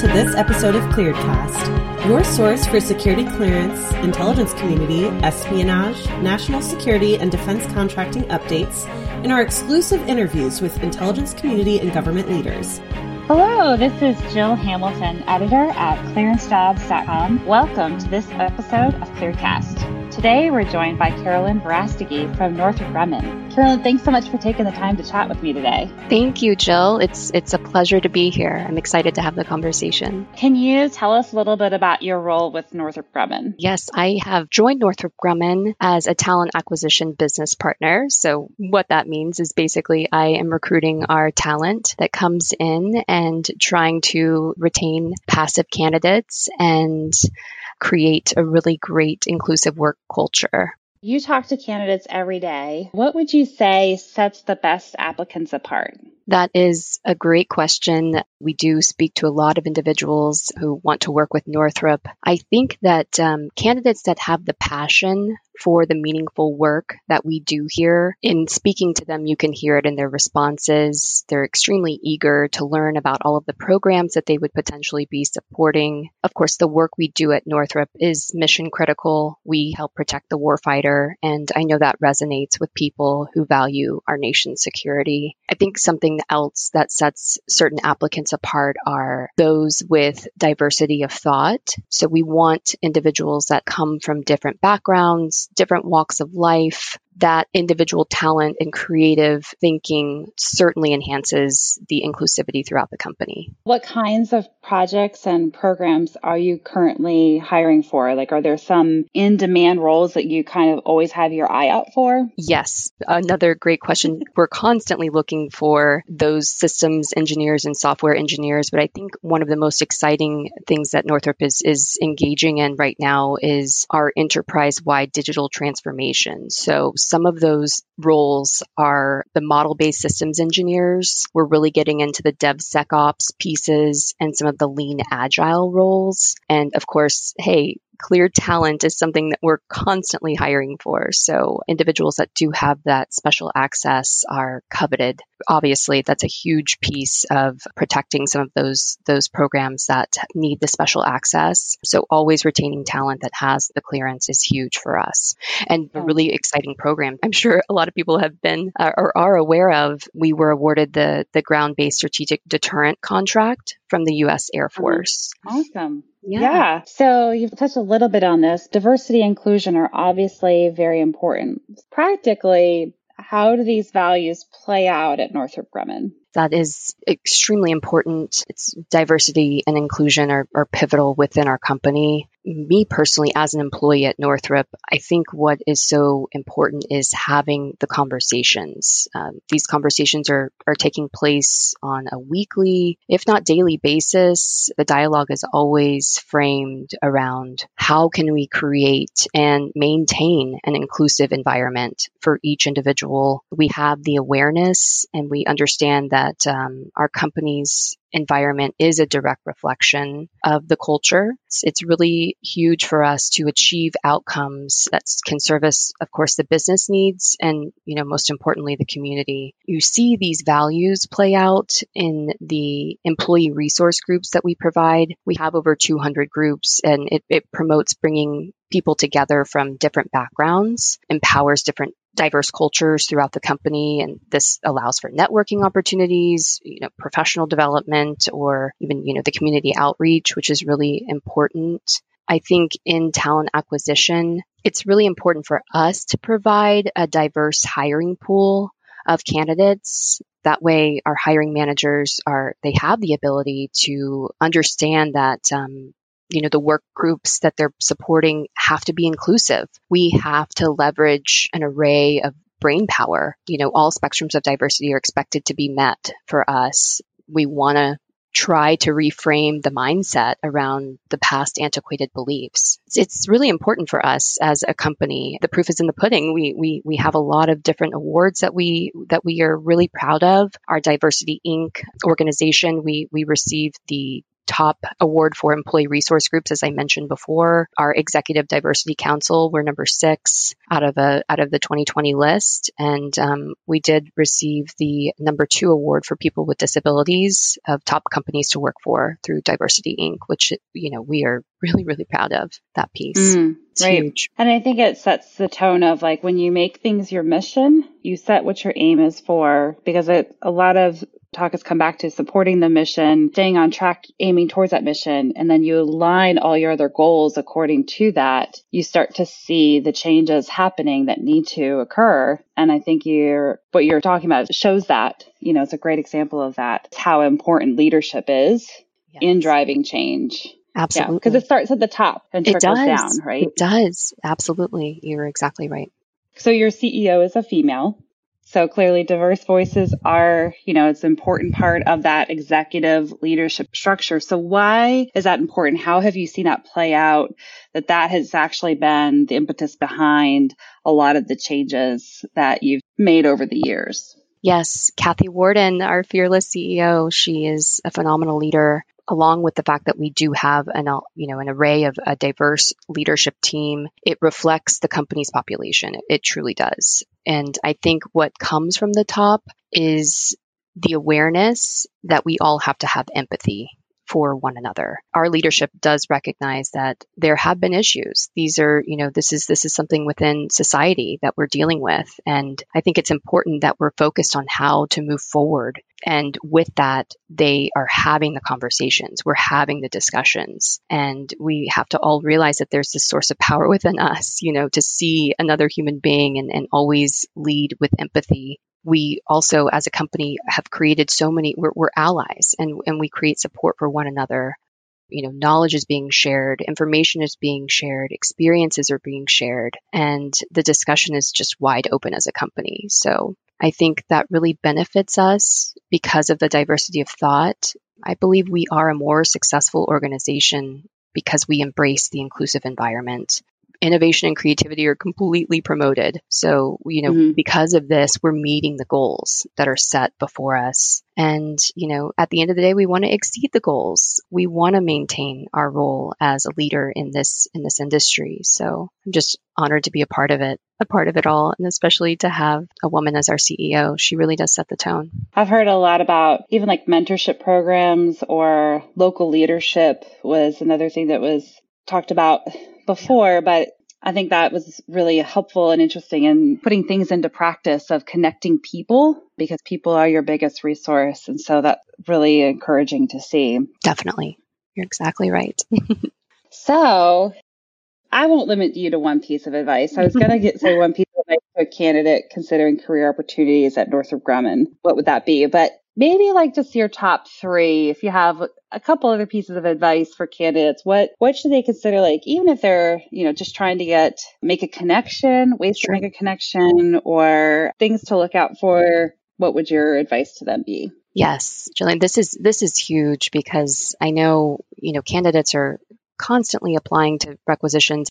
to this episode of Clearedcast, your source for security clearance, intelligence community, espionage, national security, and defense contracting updates, and our exclusive interviews with intelligence community and government leaders. Hello, this is Jill Hamilton, editor at clearancejobs.com. Welcome to this episode of Clearedcast. Today, we're joined by Carolyn Verastegui from Northrop Grumman. Carolyn, thanks so much for taking the time to chat with me today. Thank you, Jill. It's it's a pleasure to be here. I'm excited to have the conversation. Can you tell us a little bit about your role with Northrop Grumman? Yes, I have joined Northrop Grumman as a talent acquisition business partner. So what that means is basically I am recruiting our talent that comes in and trying to retain passive candidates and create a really great inclusive work culture. You talk to candidates every day. What would you say sets the best applicants apart? That is a great question. We do speak to a lot of individuals who want to work with Northrop. I think that um, candidates that have the passion for the meaningful work that we do here. In speaking to them, you can hear it in their responses. They're extremely eager to learn about all of the programs that they would potentially be supporting. Of course, the work we do at Northrop is mission critical. We help protect the warfighter, and I know that resonates with people who value our nation's security. I think something else that sets certain applicants apart are those with diversity of thought. So we want individuals that come from different backgrounds, different walks of life, that individual talent and creative thinking certainly enhances the inclusivity throughout the company. What kinds of projects and programs are you currently hiring for? Like, are there some in demand roles that you kind of always have your eye out for? Yes, another great question. We're constantly looking for those systems engineers and software engineers, but I think one of the most exciting things that Northrop is, is engaging in right now is our enterprise wide digital transformation. So, some of those roles are the model based systems engineers. We're really getting into the DevSecOps pieces and some of the lean agile roles. And of course, hey, clear talent is something that we're constantly hiring for. So individuals that do have that special access are coveted. Obviously, that's a huge piece of protecting some of those those programs that need the special access. So always retaining talent that has the clearance is huge for us. And a really exciting program. I'm sure a lot of people have been uh, or are aware of. We were awarded the the ground-based strategic deterrent contract from the US Air uh-huh. Force. Awesome. Yeah. yeah. So you've touched a little bit on this. Diversity inclusion are obviously very important. Practically, how do these values play out at Northrop Grumman? That is extremely important. It's diversity and inclusion are, are pivotal within our company. Me personally, as an employee at Northrop, I think what is so important is having the conversations. Um, these conversations are, are taking place on a weekly, if not daily basis. The dialogue is always framed around how can we create and maintain an inclusive environment for each individual. We have the awareness and we understand that that um, our company's environment is a direct reflection of the culture. It's, it's, really huge for us to achieve outcomes that can service, of course, the business needs and, you know, most importantly, the community. You see these values play out in the employee resource groups that we provide. We have over 200 groups and it, it promotes bringing people together from different backgrounds, empowers different diverse cultures throughout the company and this allows for networking opportunities you know professional development or even you know the community outreach which is really important i think in talent acquisition it's really important for us to provide a diverse hiring pool of candidates that way our hiring managers are they have the ability to understand that um, you know, the work groups that they're supporting have to be inclusive. We have to leverage an array of brain power. You know, all spectrums of diversity are expected to be met for us. We want to try to reframe the mindset around the past antiquated beliefs. It's really important for us as a company. The proof is in the pudding. We we we have a lot of different awards that we that we are really proud of. Our DiversityInc. organization, we we received the top award for employee resource groups, as I mentioned before. Our executive diversity council, we're number six out of a out of the 2020 list, and um, we did receive the number two award for people with disabilities of top companies to work for through DiversityInc., which you know we are really really proud of that piece. Mm, right, huge. and I think it sets the tone of like when you make things your mission, you set what your aim is for because it a lot of talk has come back to supporting the mission, staying on track, aiming towards that mission, and then you align all your other goals according to that, you start to see the changes happening that need to occur. And I think you're, what you're talking about shows that, you know, it's a great example of that. It's how important leadership is yes. in driving change. Absolutely. Because yeah, it starts at the top and trickles down, right? It does. Absolutely. You're exactly right. So your CEO is a female. So clearly diverse voices are, you know, it's an important part of that executive leadership structure. So why is that important? How have you seen that play out? That that has actually been the impetus behind a lot of the changes that you've made over the years. Yes, Kathy Warden, our fearless CEO, she is a phenomenal leader along with the fact that we do have an you know an array of a diverse leadership team it reflects the company's population it, truly does and i think what comes from the top is the awareness that we all have to have empathy for one another. Our leadership does recognize that there have been issues. These are, you know, this is this is something within society that we're dealing with and I think it's important that we're focused on how to move forward. And with that, they are having the conversations. We're having the discussions. And we have to all realize that there's this source of power within us, you know, to see another human being and, and always lead with empathy. We also as a company have created so many we're, we're, allies and, and we create support for one another. You know knowledge is being shared information is being shared experiences are being shared and the discussion is just wide open as a company. So i think that really benefits us because of the diversity of thought i believe we are a more successful organization because we embrace the inclusive environment innovation and creativity are completely promoted. So, you know, mm-hmm. because of this, we're meeting the goals that are set before us. And, you know, at the end of the day, we want to exceed the goals. We want to maintain our role as a leader in this, in this industry. So I'm just honored to be a part of it, a part of it all. And especially to have a woman as our CEO. She really does set the tone. I've heard a lot about even like mentorship programs or local leadership was another thing that was talked about before, but I think that was really helpful and interesting in putting things into practice of connecting people because people are your biggest resource. And so that's really encouraging to see. Definitely. You're exactly right. so I won't limit you to one piece of advice. I was going to get say one piece of advice to a candidate considering career opportunities at Northrop Grumman. What would that be? But maybe like just your top three if you have a couple other pieces of advice for candidates what what should they consider like even if they're you know just trying to get make a connection ways sure. to make a connection or things to look out for what would your advice to them be yes Jillian this is this is huge because I know you know candidates are constantly applying to requisitions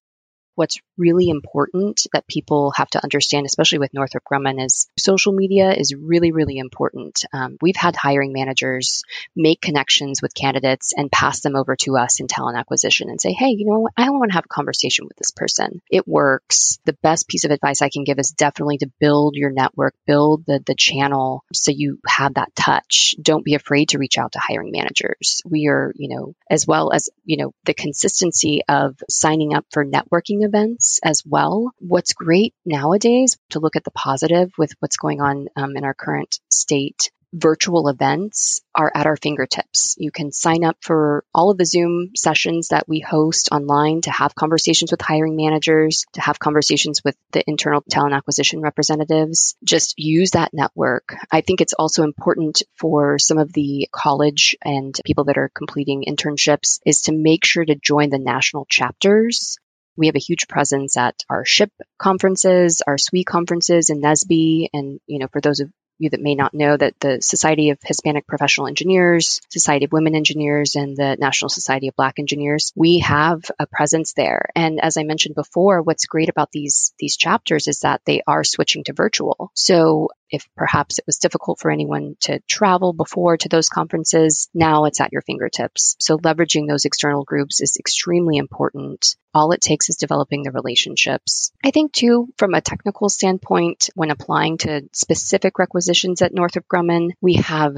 what's really important that people have to understand, especially with Northrop Grumman, is social media is really, really important. Um, we've had hiring managers make connections with candidates and pass them over to us in talent acquisition and say, hey, you know? I want to have a conversation with this person. It works. The best piece of advice I can give is definitely to build your network, build the, the channel so you have that touch. Don't be afraid to reach out to hiring managers. We are, you know, as well as, you know, the consistency of signing up for networking events as well. What's great nowadays to look at the positive with what's going on um, in our current state virtual events are at our fingertips. You can sign up for all of the Zoom sessions that we host online to have conversations with hiring managers, to have conversations with the internal talent acquisition representatives. Just use that network. I think it's also important for some of the college and people that are completing internships is to make sure to join the national chapters we have a huge presence at our SHPE conferences, our SWE conferences in NSBE. And, you know, for those of you that may not know that the Society of Hispanic Professional Engineers, Society of Women Engineers, and the National Society of Black Engineers, we have a presence there. And as I mentioned before, what's great about these these chapters is that they are switching to virtual. So If perhaps it was difficult for anyone to travel before to those conferences, now it's at your fingertips. So leveraging those external groups is extremely important. All it takes is developing the relationships. I think too, from a technical standpoint, when applying to specific requisitions at Northrop Grumman, we have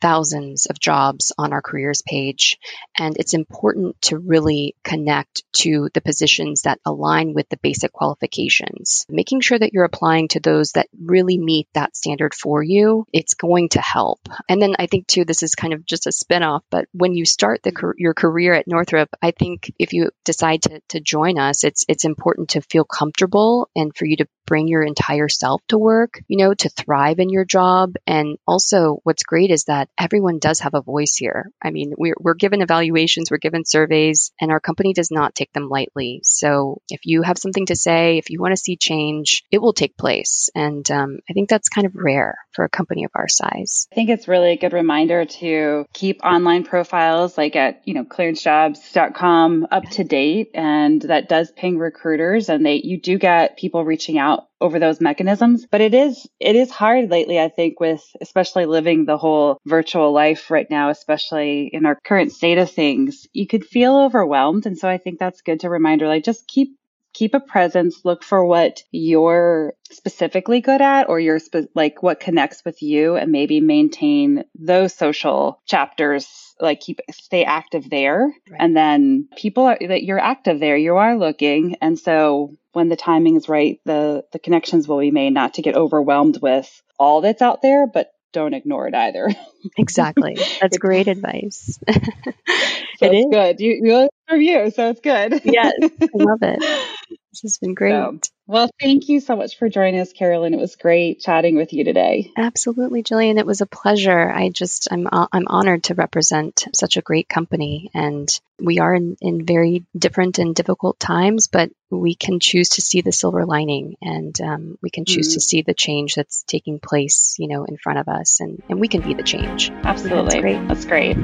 thousands of jobs on our careers page. And it's important to really connect to the positions that align with the basic qualifications. Making sure that you're applying to those that really meet that standard for you, it's going to help. And then I think too, this is kind of just a spinoff, but when you start the, your career at Northrop, I think if you decide to, to join us, it's, it's important to feel comfortable and for you to bring your entire self to work, you know, to thrive in your job. And also what's great is that everyone does have a voice here. I mean, we're, we're given evaluations, we're given surveys, and our company does not take them lightly. So if you have something to say, if you want to see change, it will take place. And um, I think that's kind of rare for a company of our size. I think it's really a good reminder to keep online profiles like at, you know, clearancejobs.com up to date. And that does ping recruiters and they, you do get people reaching out over those mechanisms. But it is, it is hard lately, I think, with especially living the whole virtual life right now, especially in our current state of things. You could feel overwhelmed. And so I think that's good to reminder, like just keep keep a presence, look for what you're specifically good at or you're spe- like what connects with you and maybe maintain those social chapters like keep stay active there right. and then people are that you're active there you are looking and so when the timing is right the the connections will be made not to get overwhelmed with all that's out there but don't ignore it either. exactly. That's great advice. so it is good. You, you review, so it's good. yes, I love it. This has been great. So, well, thank you so much for joining us, Carolyn. It was great chatting with you today. Absolutely, Jillian. It was a pleasure. I just, I'm, uh, I'm honored to represent such a great company. And we are in, in very different and difficult times, but we can choose to see the silver lining and um, we can choose mm-hmm. to see the change that's taking place, you know, in front of us. And, and we can be the change. Absolutely. That's great. That's great.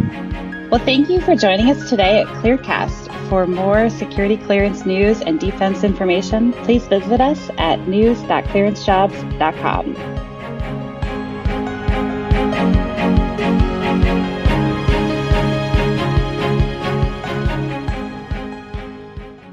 Well, thank you for joining us today at Clearedcast. For more security clearance news and defense information, please visit us at news.clearancejobs.com.